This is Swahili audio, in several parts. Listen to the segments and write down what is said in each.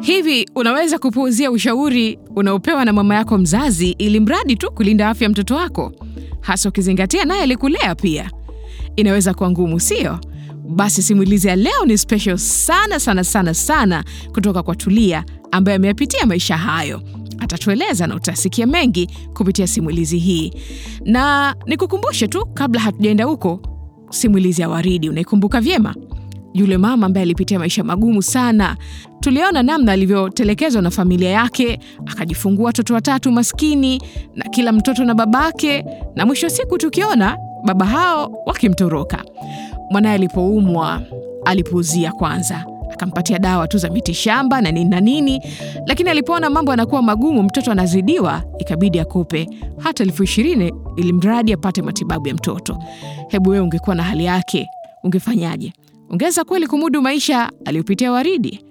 Hivi unaweza kupuuzia ushauri unaopewa na mama yako mzazi ili mradi tu kulinda afya mtoto wako, hasa ukizingatia naye alikulea pia? Inaweza kuwa ngumu, sio? Basi simulizi ya leo ni special sana sana sana sana kutoka kwa Tulia ambaye ameyapitia maisha hayo. Atatueleza na utasikia mengi kupitia simulizi hii, na nikukumbushe tu kabla hatujaenda huko, simulizi ya Waridi unaikumbuka vyema? Yule mama ambaye alipitia maisha magumu sana. Tuliona namna alivyotelekezwa na familia yake, akajifungua watoto watatu maskini, na kila mtoto na babake, na mwisho wa siku tukiona baba hao wakimtoroka. Mwanaye alipoumwa alipuuzia kwanza, akampatia dawa tu za miti shamba na nini na nini, lakini alipoona mambo yanakuwa magumu, mtoto anazidiwa, ikabidi akope hata elfu ishirini ili mradi apate matibabu ya mtoto. Hebu wewe ungekuwa na hali yake, ungefanyaje? Ungeweza kweli kumudu maisha aliyopitia Waridi?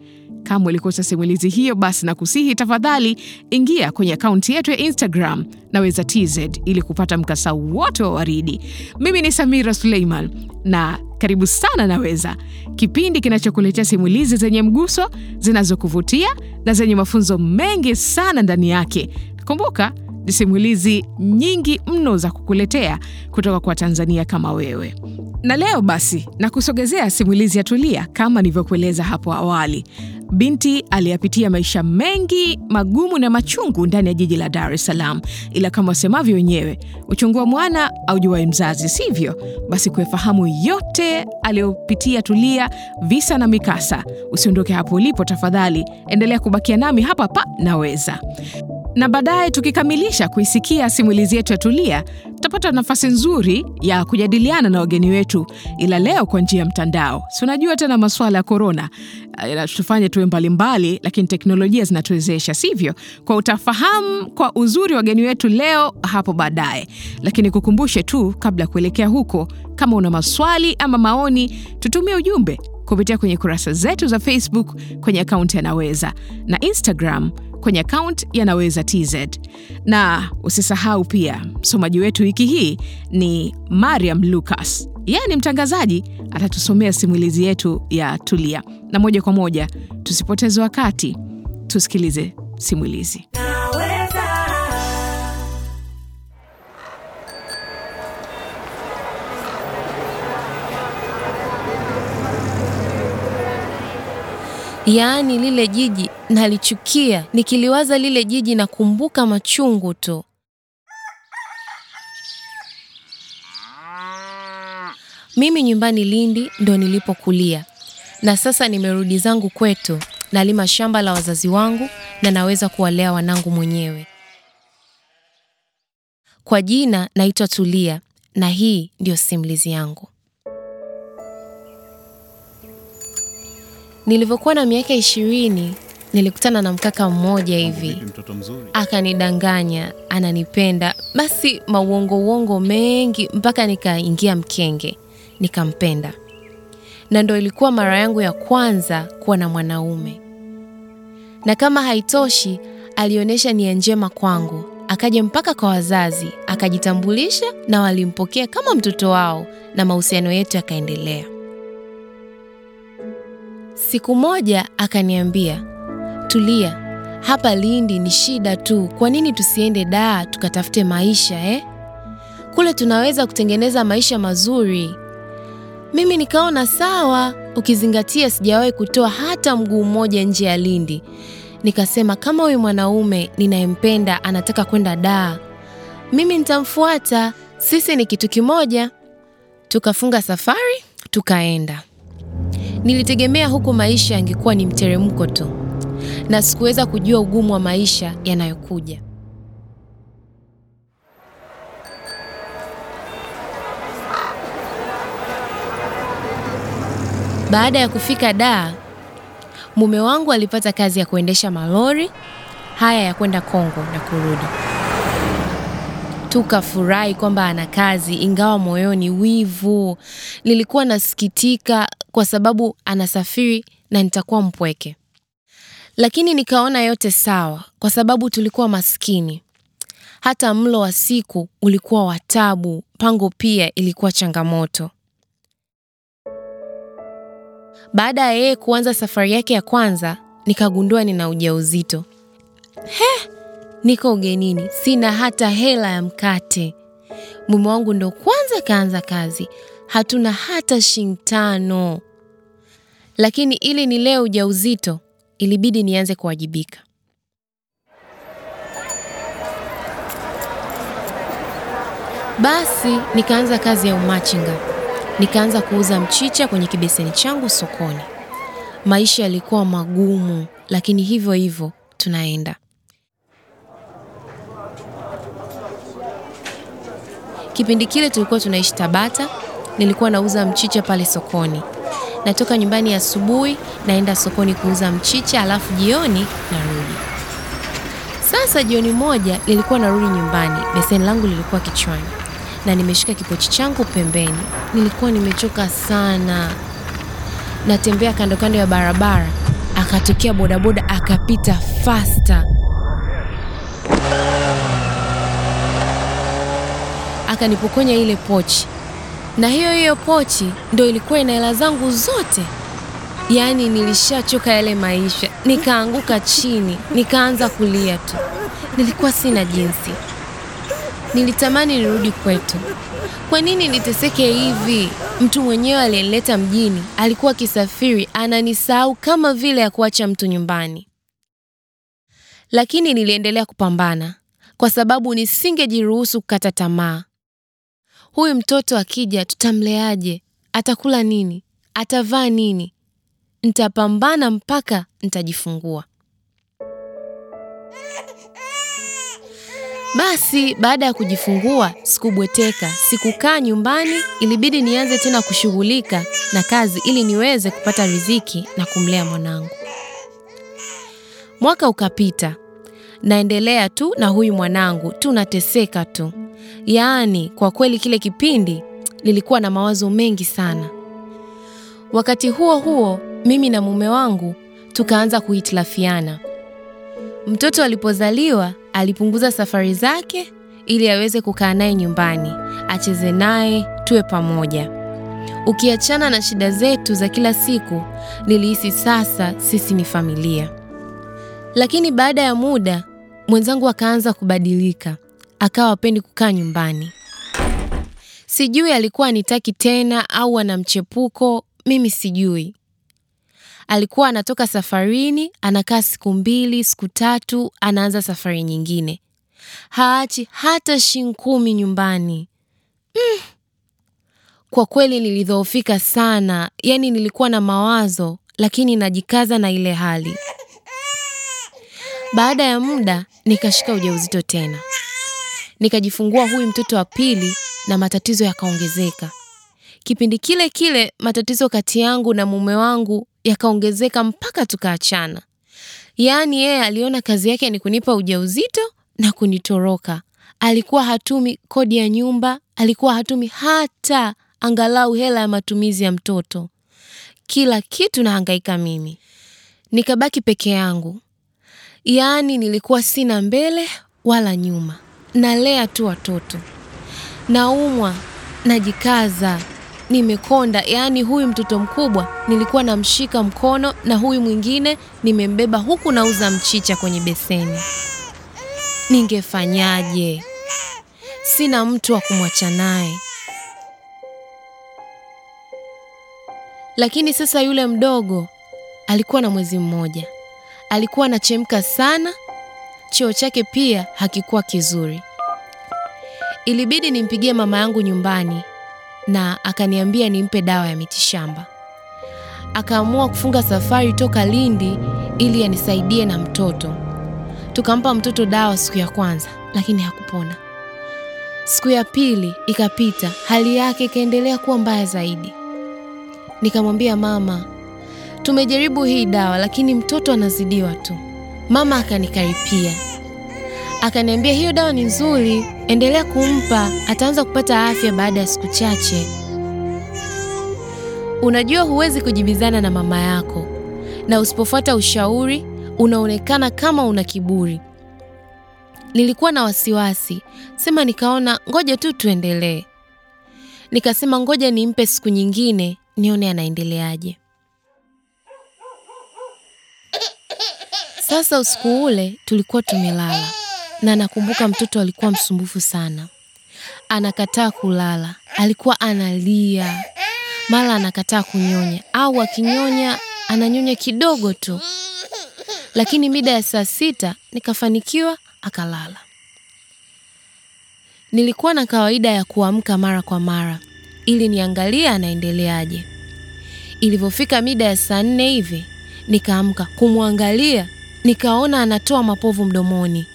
Kama ulikosa simulizi hiyo, basi na kusihi tafadhali ingia kwenye akaunti yetu ya Instagram Naweza TZ ili kupata mkasa wote wa Waridi. Mimi ni Samira Suleiman na karibu sana Naweza, kipindi kinachokuletea simulizi zenye mguso, zinazokuvutia na zenye mafunzo mengi sana ndani yake. Kumbuka ni simulizi nyingi mno za kukuletea kutoka kwa Tanzania kama wewe. Na leo basi nakusogezea simulizi ya Tulia kama nilivyokueleza hapo awali. Binti aliyapitia maisha mengi magumu na machungu ndani ya jiji la Dar es Salaam, ila kama wasemavyo wenyewe, uchungu wa mwana aujuwai mzazi, sivyo? Basi kuyafahamu yote aliyopitia Tulia, visa na mikasa, usiondoke hapo ulipo tafadhali, endelea kubakia nami hapa pa Naweza na baadaye tukikamilisha kuisikia simulizi yetu ya Tulia, tutapata nafasi nzuri ya kujadiliana na wageni wetu, ila leo kwa njia ya mtandao. Si unajua tena masuala ya korona tufanye tuwe mbalimbali, lakini teknolojia zinatuwezesha, sivyo? Kwa utafahamu kwa uzuri wageni wetu leo hapo baadaye, lakini kukumbushe tu kabla ya kuelekea huko, kama una maswali ama maoni, tutumie ujumbe kupitia kwenye kurasa zetu za Facebook kwenye akaunti ya Naweza na Instagram kwenye akaunti ya Naweza TZ. Na usisahau pia msomaji wetu wiki hii ni Mariam Lucas, yeye ni mtangazaji, atatusomea simulizi yetu ya Tulia. Na moja kwa moja, tusipoteze wakati, tusikilize simulizi. Yaani lile jiji nalichukia, nikiliwaza lile jiji nakumbuka machungu tu. Mimi nyumbani Lindi ndo nilipokulia, na sasa nimerudi zangu kwetu, nalima shamba la wazazi wangu na naweza kuwalea wanangu mwenyewe. Kwa jina naitwa Tulia na hii ndiyo simulizi yangu. Nilivyokuwa na miaka ishirini nilikutana na mkaka mmoja hivi. akanidanganya ananipenda, basi mauongo uongo mengi mpaka nikaingia mkenge, nikampenda, na ndo ilikuwa mara yangu ya kwanza kuwa na mwanaume. Na kama haitoshi, alionyesha nia njema kwangu, akaja mpaka kwa wazazi, akajitambulisha na walimpokea kama mtoto wao, na mahusiano yetu yakaendelea. Siku moja akaniambia, Tulia, hapa Lindi ni shida tu, kwa nini tusiende Dar tukatafute maisha eh? Kule tunaweza kutengeneza maisha mazuri. Mimi nikaona sawa, ukizingatia sijawahi kutoa hata mguu mmoja nje ya Lindi. Nikasema kama huyu mwanaume ninayempenda anataka kwenda Dar, mimi nitamfuata, sisi ni kitu kimoja. Tukafunga safari, tukaenda. Nilitegemea huku maisha yangekuwa ni mteremko tu, na sikuweza kujua ugumu wa maisha yanayokuja. Baada ya kufika Dar, mume wangu alipata kazi ya kuendesha malori haya ya kwenda Kongo na kurudi. Tukafurahi kwamba ana kazi, ingawa moyoni wivu. Nilikuwa nasikitika kwa sababu anasafiri na nitakuwa mpweke, lakini nikaona yote sawa, kwa sababu tulikuwa maskini. Hata mlo wa siku ulikuwa wa tabu, pango pia ilikuwa changamoto. Baada ya yeye kuanza safari yake ya kwanza, nikagundua nina ujauzito. He, niko ugenini, sina hata hela ya mkate. Mume wangu ndo kwanza kaanza kazi, hatuna hata shilingi tano. Lakini ili nilee ujauzito, ilibidi nianze kuwajibika. Basi nikaanza kazi ya umachinga, nikaanza kuuza mchicha kwenye kibeseni changu sokoni. Maisha yalikuwa magumu, lakini hivyo hivyo tunaenda. Kipindi kile tulikuwa tunaishi Tabata, nilikuwa nauza mchicha pale sokoni. Natoka nyumbani asubuhi, naenda sokoni kuuza mchicha, alafu jioni narudi. Sasa jioni moja nilikuwa narudi nyumbani, beseni langu lilikuwa kichwani na nimeshika kipochi changu pembeni. Nilikuwa nimechoka sana. Natembea kando kando ya barabara, akatokea bodaboda akapita fasta, akanipokonya ile pochi, na hiyo hiyo pochi ndo ilikuwa ina hela zangu zote. Yaani nilishachoka yale maisha, nikaanguka chini, nikaanza kulia tu. Nilikuwa sina jinsi. Nilitamani nirudi kwetu. Kwa nini niteseke hivi? Mtu mwenyewe aliyenileta mjini alikuwa akisafiri, ananisahau kama vile ya kuacha mtu nyumbani. Lakini niliendelea kupambana kwa sababu nisingejiruhusu kukata tamaa. Huyu mtoto akija, tutamleaje? Atakula nini? Atavaa nini? Nitapambana mpaka nitajifungua. Basi baada ya kujifungua sikubweteka, sikukaa nyumbani, ilibidi nianze tena kushughulika na kazi ili niweze kupata riziki na kumlea mwanangu. Mwaka ukapita, naendelea tu na huyu mwanangu, tunateseka tu. Yaani kwa kweli kile kipindi nilikuwa na mawazo mengi sana. Wakati huo huo, mimi na mume wangu tukaanza kuhitilafiana. Mtoto alipozaliwa alipunguza safari zake ili aweze kukaa naye nyumbani, acheze naye, tuwe pamoja. Ukiachana na shida zetu za kila siku, nilihisi sasa sisi ni familia. Lakini baada ya muda, mwenzangu akaanza kubadilika, akawa hapendi kukaa nyumbani. Sijui alikuwa anitaki tena au ana mchepuko, mimi sijui. Alikuwa anatoka safarini, anakaa siku mbili, siku tatu, anaanza safari nyingine. Haachi hata shilingi kumi nyumbani. Mm. Kwa kweli nilidhoofika sana, yaani nilikuwa na mawazo, lakini najikaza na ile hali. Baada ya muda nikashika ujauzito tena, nikajifungua huyu mtoto wa pili na matatizo yakaongezeka. Kipindi kile kile matatizo kati yangu na mume wangu yakaongezeka mpaka tukaachana. Yaani yeye aliona kazi yake ni kunipa ujauzito na kunitoroka. Alikuwa hatumi kodi ya nyumba, alikuwa hatumi hata angalau hela ya matumizi ya mtoto. Kila kitu nahangaika mimi, nikabaki peke yangu. Yaani nilikuwa sina mbele wala nyuma, nalea tu watoto, naumwa, najikaza, nimekonda. Yaani huyu mtoto mkubwa nilikuwa namshika mkono na huyu mwingine nimembeba huku nauza mchicha kwenye beseni. Ningefanyaje? Sina mtu wa kumwacha naye. Lakini sasa yule mdogo alikuwa na mwezi mmoja, alikuwa anachemka sana, cheo chake pia hakikuwa kizuri. Ilibidi nimpigie mama yangu nyumbani na akaniambia nimpe dawa ya mitishamba. Akaamua kufunga safari toka Lindi ili anisaidie na mtoto. Tukampa mtoto dawa siku ya kwanza, lakini hakupona. Siku ya pili ikapita, hali yake ikaendelea kuwa mbaya zaidi. Nikamwambia mama, tumejaribu hii dawa lakini mtoto anazidiwa tu. Mama akanikaripia akaniambia, hiyo dawa ni nzuri, endelea kumpa, ataanza kupata afya baada ya siku chache. Unajua, huwezi kujibizana na mama yako, na usipofuata ushauri unaonekana kama una kiburi. Nilikuwa na wasiwasi, sema nikaona ngoja tu tuendelee. Nikasema ngoja nimpe siku nyingine nione anaendeleaje. Sasa usiku ule tulikuwa tumelala, na nakumbuka mtoto alikuwa msumbufu sana, anakataa kulala, alikuwa analia, mara anakataa kunyonya, au akinyonya ananyonya kidogo tu. Lakini mida ya saa sita nikafanikiwa akalala. Nilikuwa na kawaida ya kuamka mara kwa mara. Ili niangalie anaendeleaje. Ilivyofika mida ya saa nne hivi nikaamka kumwangalia, nikaona anatoa mapovu mdomoni.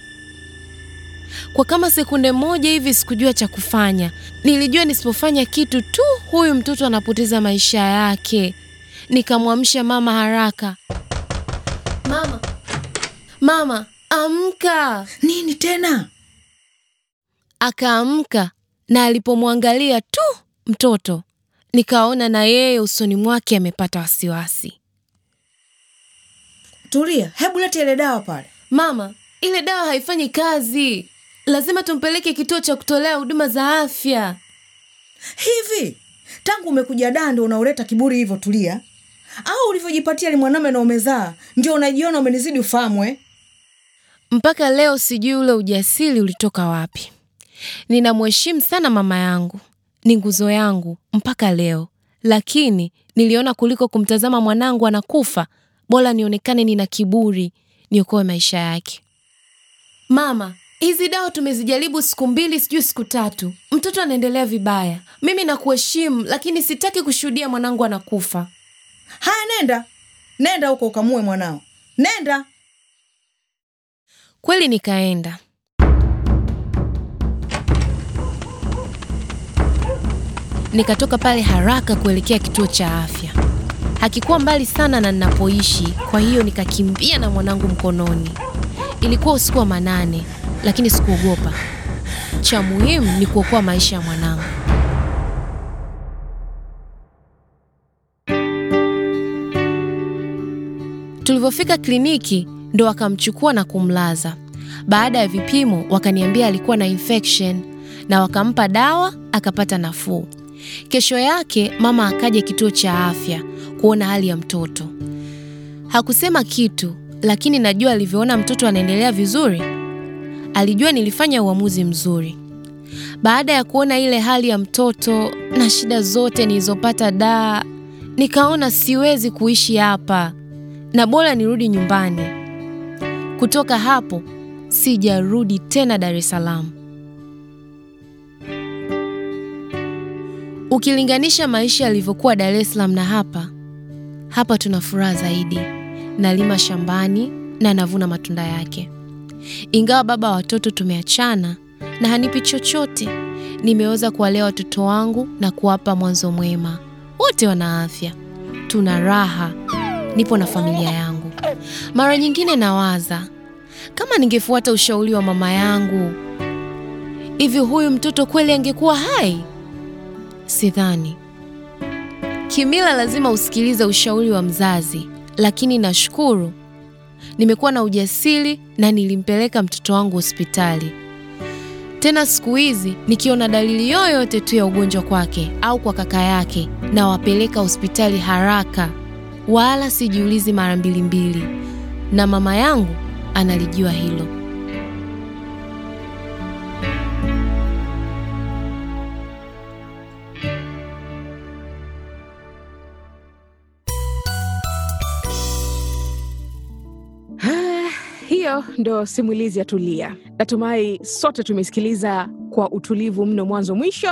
Kwa kama sekunde moja hivi sikujua cha kufanya. Nilijua nisipofanya kitu tu huyu mtoto anapoteza maisha yake. Nikamwamsha mama haraka. Mama, mama, amka! Nini tena? Akaamka na alipomwangalia tu mtoto nikaona na yeye usoni mwake amepata wasiwasi. Tulia, hebu lete ile dawa pale. Mama, ile dawa haifanyi kazi, lazima tumpeleke kituo cha kutolea huduma za afya. Hivi tangu umekuja daa ndo unaoleta kiburi hivyo? Tulia. Au ulivyojipatia ni mwanaume na umezaa ndio unajiona umenizidi ufahamu eh? Mpaka leo sijui ule ujasiri ulitoka wapi. Ninamheshimu sana mama yangu, ni nguzo yangu mpaka leo, lakini niliona kuliko kumtazama mwanangu anakufa, bora nionekane nina kiburi, niokoe maisha yake. Mama, hizi dawa tumezijaribu siku mbili, sijui siku tatu, mtoto anaendelea vibaya. Mimi nakuheshimu, lakini sitaki kushuhudia mwanangu anakufa. Haya, nenda nenda huko ukamue mwanao, nenda. Kweli nikaenda. Nikatoka pale haraka kuelekea kituo cha afya. Hakikuwa mbali sana na ninapoishi, kwa hiyo nikakimbia na mwanangu mkononi. Ilikuwa usiku wa manane, lakini sikuogopa. Cha muhimu ni kuokoa maisha ya mwanangu. Tulivyofika kliniki ndo wakamchukua na kumlaza. Baada ya vipimo wakaniambia alikuwa na infection na wakampa dawa akapata nafuu. Kesho yake mama akaja kituo cha afya kuona hali ya mtoto. Hakusema kitu, lakini najua alivyoona mtoto anaendelea vizuri, alijua nilifanya uamuzi mzuri. Baada ya kuona ile hali ya mtoto na shida zote nilizopata daa, nikaona siwezi kuishi hapa na bora nirudi nyumbani. Kutoka hapo sijarudi tena Dar es Salaam. Ukilinganisha maisha yalivyokuwa Dar es Salaam na hapa, hapa tuna furaha zaidi. Nalima shambani na navuna matunda yake. Ingawa baba wa watoto tumeachana na hanipi chochote, nimeweza kuwalea watoto wangu na kuwapa mwanzo mwema. Wote wana afya, tuna raha, nipo na familia yangu. Mara nyingine nawaza kama ningefuata ushauri wa mama yangu, hivi huyu mtoto kweli angekuwa hai? Sidhani. Kimila lazima usikilize ushauri wa mzazi, lakini nashukuru nimekuwa na ujasiri na nilimpeleka mtoto wangu hospitali. Tena siku hizi nikiona dalili yoyote tu ya ugonjwa kwake au kwa kaka yake, nawapeleka hospitali haraka, wala sijiulizi mara mbili mbili, na mama yangu analijua hilo. Ndo simulizi ya Tulia. Natumai sote tumesikiliza kwa utulivu mno mwanzo mwisho.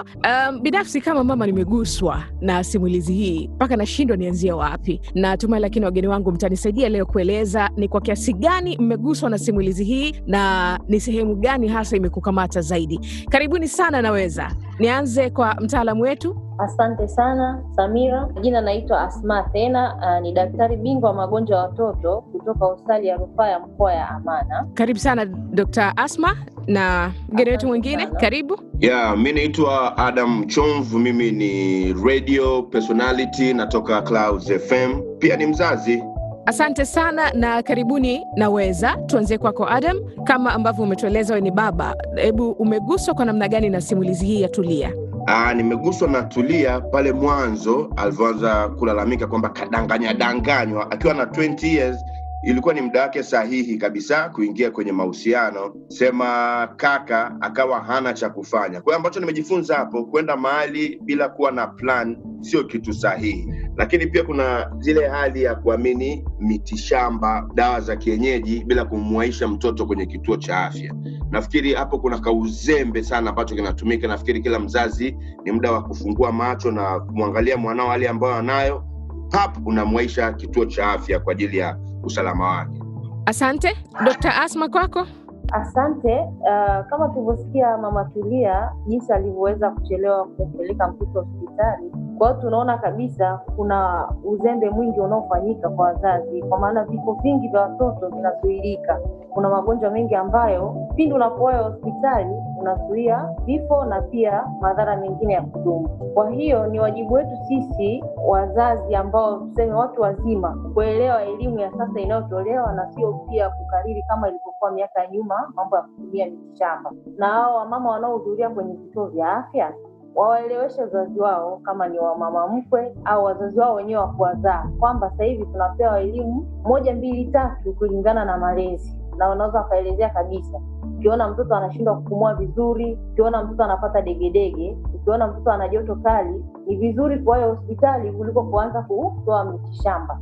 Um, binafsi kama mama nimeguswa na simulizi hii mpaka nashindwa nianzie wapi. Natumai lakini wageni wangu mtanisaidia leo kueleza ni kwa kiasi gani mmeguswa na simulizi hii na ni sehemu gani hasa imekukamata zaidi. Karibuni sana. Naweza nianze kwa mtaalamu wetu. Asante sana Samira. Jina naitwa Asma tena Uh, ni daktari bingwa wa magonjwa ya watoto kutoka hospitali ya rufaa ya mkoa ya Amana. Karibu sana Dr. Asma na mgeni wetu mwingine, sana. karibu. Yeah, mi naitwa Adam Chomvu, mimi ni radio personality natoka Clouds FM, pia ni mzazi. Asante sana na karibuni. Naweza tuanzie kwako Adam, kama ambavyo umetueleza wewe ni baba, hebu umeguswa kwa namna gani na simulizi hii ya Tulia? Aa, nimeguswa na Tulia pale mwanzo alivyoanza kulalamika kwamba kadanganya danganywa akiwa na 20 years ilikuwa ni muda wake sahihi kabisa kuingia kwenye mahusiano, sema kaka akawa hana cha kufanya. Kwa hiyo ambacho nimejifunza hapo, kwenda mahali bila kuwa na plan sio kitu sahihi, lakini pia kuna zile hali ya kuamini mitishamba, dawa za kienyeji bila kumwaisha mtoto kwenye kituo cha afya. Nafikiri hapo kuna kauzembe sana ambacho kinatumika. Nafikiri kila mzazi ni muda wa kufungua macho na kumwangalia mwanao hali ambayo anayo, pap unamwaisha kituo cha afya kwa ajili ya usalama wake. Asante Dr. Asma, kwako. Asante. Uh, kama tulivyosikia Mama Tulia jinsi alivyoweza kuchelewa kumpeleka mtoto hospitali. Kwa hiyo tunaona kabisa kuna uzembe mwingi unaofanyika kwa wazazi, kwa maana vifo vingi vya watoto vinazuilika. Kuna magonjwa mengi ambayo pindi unapowayo hospitali unazuia vifo na pia madhara mengine ya kudumu. Kwa hiyo ni wajibu wetu sisi wazazi, ambao tuseme watu wazima, kuelewa elimu ya sasa inayotolewa na sio pia kukariri kama ilivyokuwa miaka ya nyuma, mambo ya kutumia mitishamba. Na hao wamama wanaohudhuria kwenye vituo vya afya wawaeleweshe wazazi wao kama ni wamama mkwe au wazazi wao wenyewe wa kuwazaa kwamba sasa hivi tunapewa elimu moja mbili tatu kulingana na malezi, na wanaweza wakaelezea kabisa. Ukiona mtoto anashindwa kupumua vizuri, ukiona mtoto anapata degedege, ukiona mtoto ana joto kali, ni vizuri kuwayo hospitali kuliko kuanza kutoa mitishamba.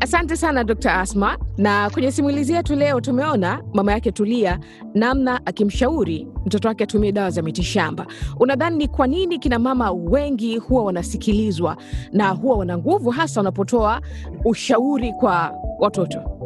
Asante sana Dr. Asma. Na kwenye simulizi yetu leo tumeona mama yake Tulia namna akimshauri mtoto wake atumie dawa za mitishamba. Unadhani ni kwa nini kina mama wengi huwa wanasikilizwa na huwa wana nguvu hasa wanapotoa ushauri kwa watoto?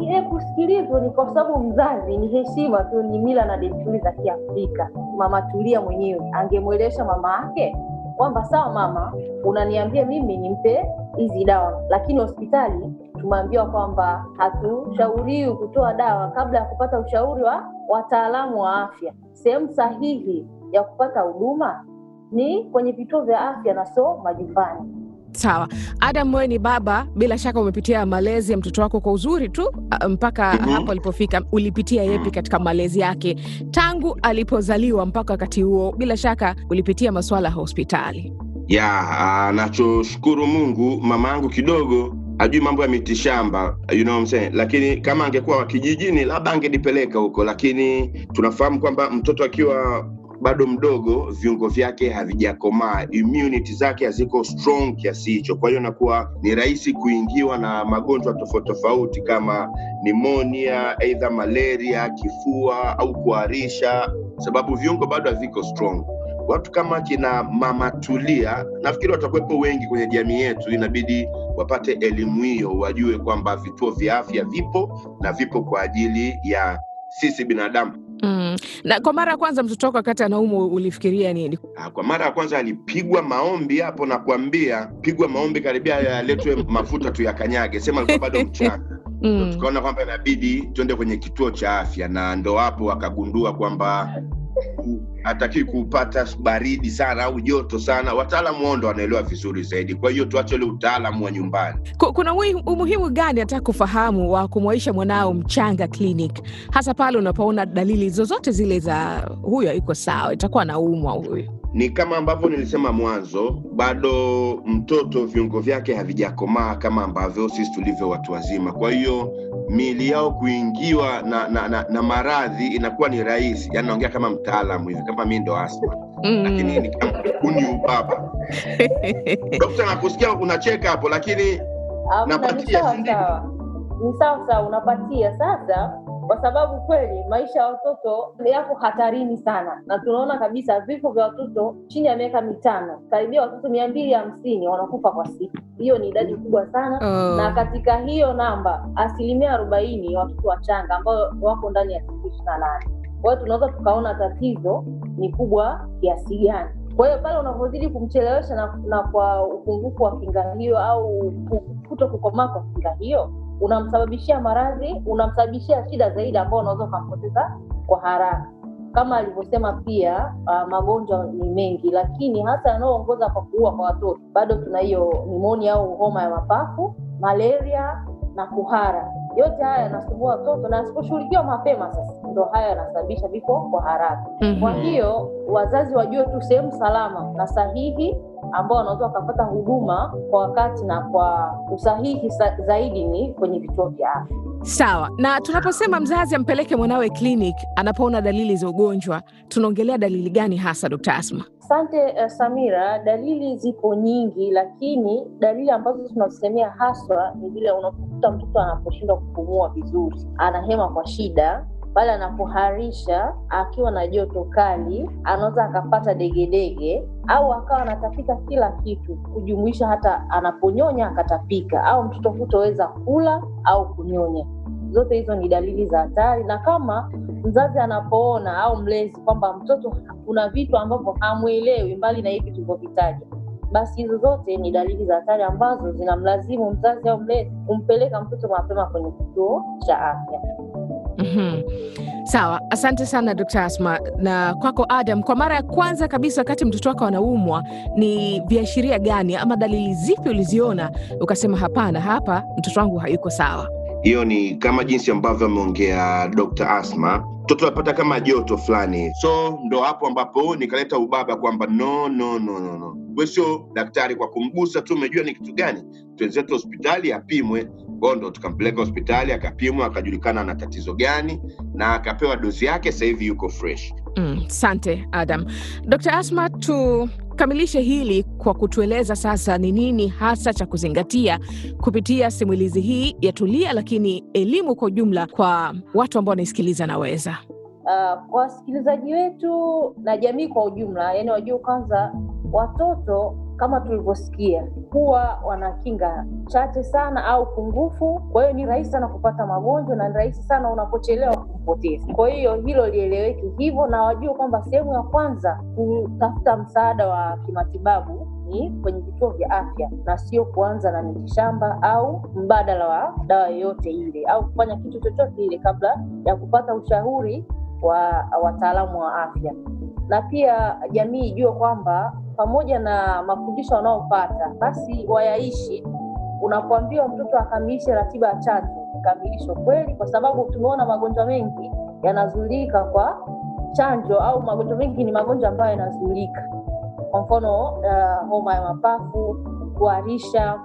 Ile kusikilizwa ni kwa sababu mzazi ni heshima tu, ni mila na desturi za Kiafrika. Mama Tulia mwenyewe angemwelewesha mama yake kwamba sawa, mama, unaniambia mimi nimpe hizi dawa, lakini hospitali tumeambiwa kwamba hatushauriwi kutoa dawa kabla ya kupata ushauri wa wataalamu wa afya. Sehemu sahihi ya kupata huduma ni kwenye vituo vya afya na sio majumbani. Sawa. Adam, wewe ni baba, bila shaka umepitia malezi ya mtoto wako kwa uzuri tu mpaka Mhm. hapo alipofika. Ulipitia yepi katika malezi yake tangu alipozaliwa mpaka wakati huo? Bila shaka ulipitia masuala ya hospitali. ya anachoshukuru nachoshukuru Mungu, mama yangu kidogo ajui mambo ya mitishamba you know what I'm saying? Lakini kama angekuwa wa kijijini labda angenipeleka huko, lakini tunafahamu kwamba mtoto akiwa bado mdogo, viungo vyake havijakomaa, immunity zake haziko strong kiasi hicho. Kwa hiyo nakuwa ni rahisi kuingiwa na magonjwa tofauti tofauti kama nimonia, aidha malaria, kifua au kuharisha, sababu viungo bado haviko strong watu kama kina mama Tulia nafikiri watakuwepo wengi kwenye jamii yetu. Inabidi wapate elimu hiyo, wajue kwamba vituo vya afya vipo na vipo kwa ajili ya sisi binadamu. Mm. Na kwa mara ya kwanza mtoto wako wakati anaumwa ulifikiria nini? Ah, Kwa mara ya kwanza alipigwa maombi hapo, na kuambia pigwa maombi karibia yaletwe mafuta tu yakanyage, sema alikuwa bado mchanga. Mm. tukaona kwamba inabidi tuende kwenye kituo cha afya, na ndo hapo wakagundua kwamba hatakiwi kupata baridi sana au joto sana. Wataalamu wao ndo wanaelewa vizuri zaidi, kwa hiyo tuache ule utaalamu wa nyumbani. Kuna umuhimu gani hata kufahamu wa kumwaisha mwanao mchanga clinic, hasa pale unapoona dalili zozote zile za huyo iko sawa, itakuwa naumwa huyu? Ni kama ambavyo nilisema mwanzo, bado mtoto viungo vyake havijakomaa kama ambavyo sisi tulivyo watu wazima. Kwa hiyo miili yao kuingiwa na, na, na, na maradhi inakuwa ni rahisi. Yani naongea kama mtaalamu hivi, kama mi ndo asma, lakini Mm. ni kama kuni ubaba. Dokta, nakusikia unacheka hapo, lakini Napatia, si ndio? sawa, ni sawa sawa, unapatia sasa, kwa sababu kweli maisha ya watoto yako hatarini sana, na tunaona kabisa vifo vya watoto chini ya miaka mitano, karibia watoto mia mbili hamsini wanakufa kwa siku. Hiyo ni idadi kubwa sana Oh. na katika hiyo namba asilimia arobaini watoto wachanga ambao wako ndani ya siku ishirini na nane. Kwa hiyo tunaweza tukaona tatizo ni kubwa kiasi gani. Kwa hiyo pale unavyozidi kumchelewesha na, na kwa upungufu wa kinga hiyo au kuto kukomaa kwa kinga hiyo, unamsababishia maradhi, unamsababishia shida zaidi ambao unaweza ukampoteza kwa haraka. Kama alivyosema pia, uh, magonjwa ni mengi, lakini hasa yanayoongoza kwa kuua kwa watoto, bado tuna hiyo nimoni au homa ya mapafu, malaria na kuhara. Yote haya yanasumbua watoto na asiposhughulikiwa mapema, sasa ndo haya yanasababisha vifo kwa haraka. Mhm. Kwa hiyo wazazi wajue tu sehemu salama na sahihi ambao wanaweza wakapata huduma kwa wakati na kwa usahihi sa- zaidi ni kwenye vituo vya afya. Sawa. Na tunaposema mzazi ampeleke mwanawe clinic anapoona dalili za ugonjwa, tunaongelea dalili gani hasa, Dr. Asma? Asante uh, Samira, dalili zipo nyingi, lakini dalili ambazo tunazisemea haswa ni vile unapokuta mtoto anaposhindwa kupumua vizuri, anahema kwa shida, pale anapoharisha akiwa na joto kali, anaweza akapata degedege au akawa anatapika kila kitu, kujumuisha hata anaponyonya akatapika, au mtoto hutoweza kula au kunyonya. Zote hizo ni dalili za hatari, na kama mzazi anapoona au mlezi kwamba mtoto kuna vitu ambavyo hamwelewi mbali na hivi tulivyovitaja, basi hizo zote ni dalili za hatari ambazo zinamlazimu mzazi au mlezi kumpeleka mtoto mapema kwenye kituo cha afya. Mhm. Sawa, asante sana Dkt. Asma. Na kwako Adam, kwa mara ya kwanza kabisa wakati mtoto wako anaumwa, ni viashiria gani ama dalili zipi uliziona ukasema hapana, hapa mtoto wangu hayuko sawa? hiyo ni kama jinsi ambavyo ameongea Dkt. Asma, mtoto anapata kama joto fulani, so ndo hapo ambapo nikaleta ubaba kwamba no, no, no, no, no. We sio daktari kwa kumgusa tu, umejua ni kitu gani, twenzetu hospitali apimwe. Kwao ndo tukampeleka hospitali akapimwa, akajulikana na tatizo gani na akapewa dozi yake, sasa hivi yuko fresh. Mm, Sante Adam. Dr. Asma, tukamilishe hili kwa kutueleza sasa ni nini hasa cha kuzingatia kupitia simulizi hii ya Tulia, lakini elimu kwa ujumla kwa watu ambao wanaisikiliza naweza. Uh, kwa wasikilizaji wetu na jamii kwa ujumla, yani wajue kwanza, watoto kama tulivyosikia huwa wana kinga chache sana au pungufu. Kwa hiyo ni rahisi sana kupata magonjwa na ni rahisi sana unapochelewa kumpoteza. Kwa hiyo hilo lieleweke hivyo, na wajue kwamba sehemu ya kwanza kutafuta msaada wa kimatibabu ni kwenye vituo vya afya na sio kuanza na mitishamba au mbadala wa dawa yoyote ile au kufanya kitu chochote ile kabla ya kupata ushauri wa wataalamu wa afya. Na pia jamii ijue kwamba pamoja na mafundisho wanaopata basi wayaishi. Unapoambiwa mtoto akamilishe ratiba ya chanjo, ikamilisho kweli, kwa sababu tumeona magonjwa mengi yanazuilika kwa chanjo, au magonjwa mengi ni magonjwa ambayo yanazuilika, kwa mfano uh, homa ya mapafu, kuharisha,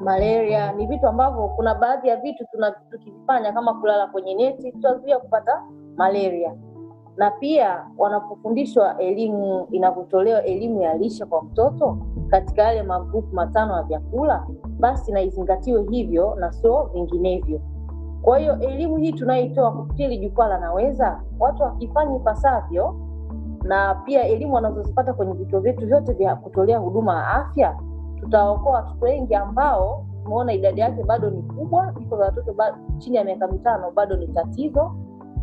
malaria. Ni vitu ambavyo kuna baadhi ya vitu tukivifanya kama kulala kwenye neti, tutazuia kupata malaria na pia wanapofundishwa elimu inavyotolewa elimu ya lishe kwa mtoto katika yale magrupu matano ya vyakula, basi na izingatiwe hivyo na sio vinginevyo. Kwa hiyo elimu hii tunayoitoa kupitia hili jukwaa la Naweza, watu wakifanya ipasavyo, na pia elimu wanazozipata kwenye vituo vyetu vyote vya kutolea huduma ya afya, tutaokoa watoto wengi ambao tumeona idadi yake bado ni kubwa. Vifo vya watoto chini ya miaka mitano bado ni tatizo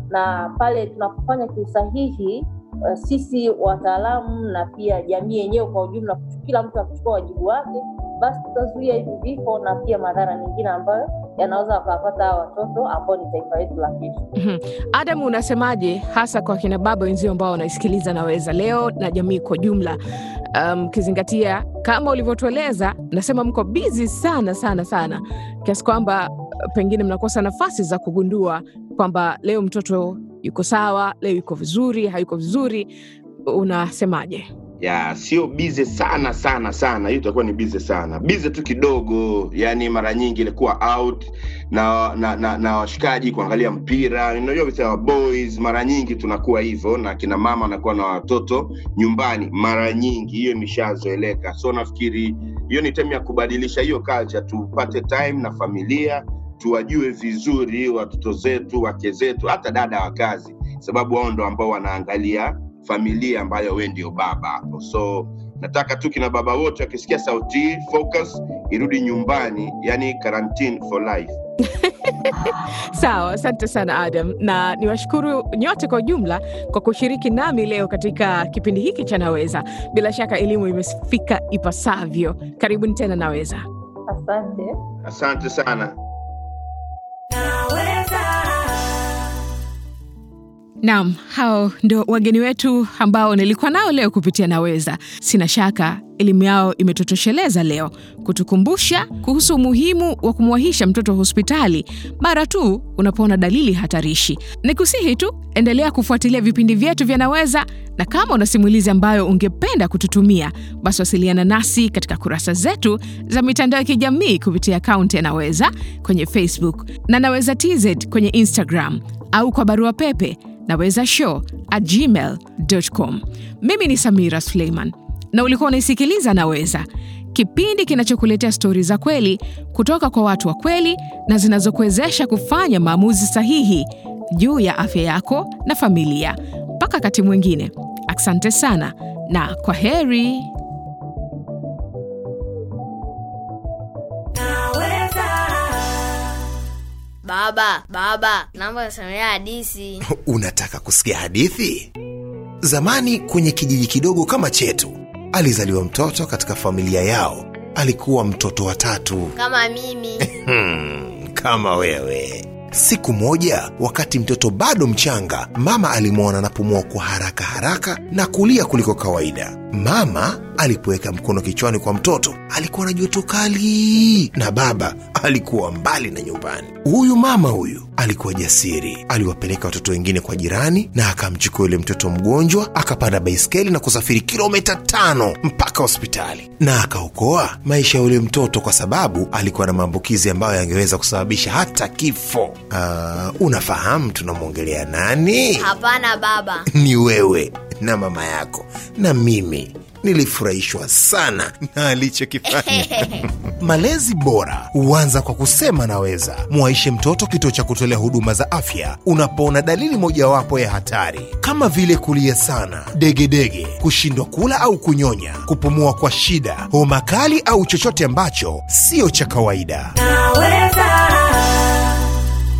na pale tunapofanya kiusahihi uh, sisi wataalamu na pia jamii yenyewe kwa ujumla, kila mtu akichukua wajibu wake, basi tutazuia hivi vifo na pia madhara mengine ambayo yanaweza wakawapata watoto ambao ni taifa letu la kesho. Mhm. Adam, unasemaje hasa kwa kina baba wenzio ambao wanaisikiliza Naweza leo na jamii kwa jumla, mkizingatia um, kama ulivyotueleza, nasema mko bizi sana sana sana kiasi kwamba uh, pengine mnakosa nafasi za kugundua kwamba leo mtoto yuko sawa, leo yuko vizuri, hayuko vizuri. Unasemaje? Ya sio bize sana sana sana, hiyo itakuwa ni bize sana, bize tu kidogo. Yani mara nyingi ilikuwa out na na, na, na washikaji kuangalia mpira, unajua vita boys, mara nyingi tunakuwa hivyo, na kina mama wanakuwa na watoto nyumbani, mara nyingi hiyo imeshazoeleka. So nafikiri hiyo ni time ya kubadilisha hiyo culture, tupate time na familia, tuwajue vizuri watoto zetu, wake zetu, hata dada wa kazi, sababu wao ndo ambao wanaangalia familia ambayo we ndio baba hapo. So nataka tu kina baba wote wakisikia sauti hii, focus irudi nyumbani, yani quarantine for life. Sawa, asante sana Adam, na niwashukuru nyote kwa ujumla kwa kushiriki nami leo katika kipindi hiki cha Naweza. Bila shaka elimu imefika ipasavyo. Karibuni tena Naweza. Asante. Asante sana. Naam, hao ndio wageni wetu ambao nilikuwa nao leo kupitia Naweza. Sina shaka elimu yao imetutosheleza leo kutukumbusha kuhusu umuhimu wa kumwahisha mtoto hospitali mara tu unapoona dalili hatarishi. Nikusihi tu endelea kufuatilia vipindi vyetu vya Naweza, na kama una simulizi ambayo ungependa kututumia, basi wasiliana nasi katika kurasa zetu za mitandao ya kijamii kupitia akaunti ya Naweza kwenye Facebook na Naweza TZ kwenye Instagram au kwa barua pepe naweza show at gmail.com. Mimi ni Samira Suleiman na ulikuwa unaisikiliza Naweza, kipindi kinachokuletea stori za kweli kutoka kwa watu wa kweli na zinazokuwezesha kufanya maamuzi sahihi juu ya afya yako na familia. Mpaka wakati mwingine, asante sana na kwa heri. Baba, baba, naomba nisamea hadithi. Unataka kusikia hadithi? Zamani kwenye kijiji kidogo kama chetu, alizaliwa mtoto katika familia yao. Alikuwa mtoto wa tatu. Kama mimi. Hmm, kama wewe. Siku moja, wakati mtoto bado mchanga, mama alimwona anapumua kwa haraka haraka na kulia kuliko kawaida. Mama alipoweka mkono kichwani kwa mtoto, alikuwa na joto kali, na baba alikuwa mbali na nyumbani. Huyu mama huyu alikuwa jasiri, aliwapeleka watoto wengine kwa jirani na akamchukua yule mtoto mgonjwa, akapanda baiskeli na kusafiri kilomita tano mpaka hospitali, na akaokoa maisha ya yule mtoto kwa sababu alikuwa na maambukizi ambayo yangeweza kusababisha hata kifo. Uh, unafahamu tunamwongelea nani? Hapana baba. Ni wewe na mama yako na mimi nilifurahishwa sana na alichokifanya. Malezi bora huanza kwa kusema naweza. Mwaishe mtoto kituo cha kutolea huduma za afya unapoona dalili mojawapo ya hatari kama vile kulia sana, degedege, kushindwa kula au kunyonya, kupumua kwa shida, homa kali au chochote ambacho sio cha kawaida.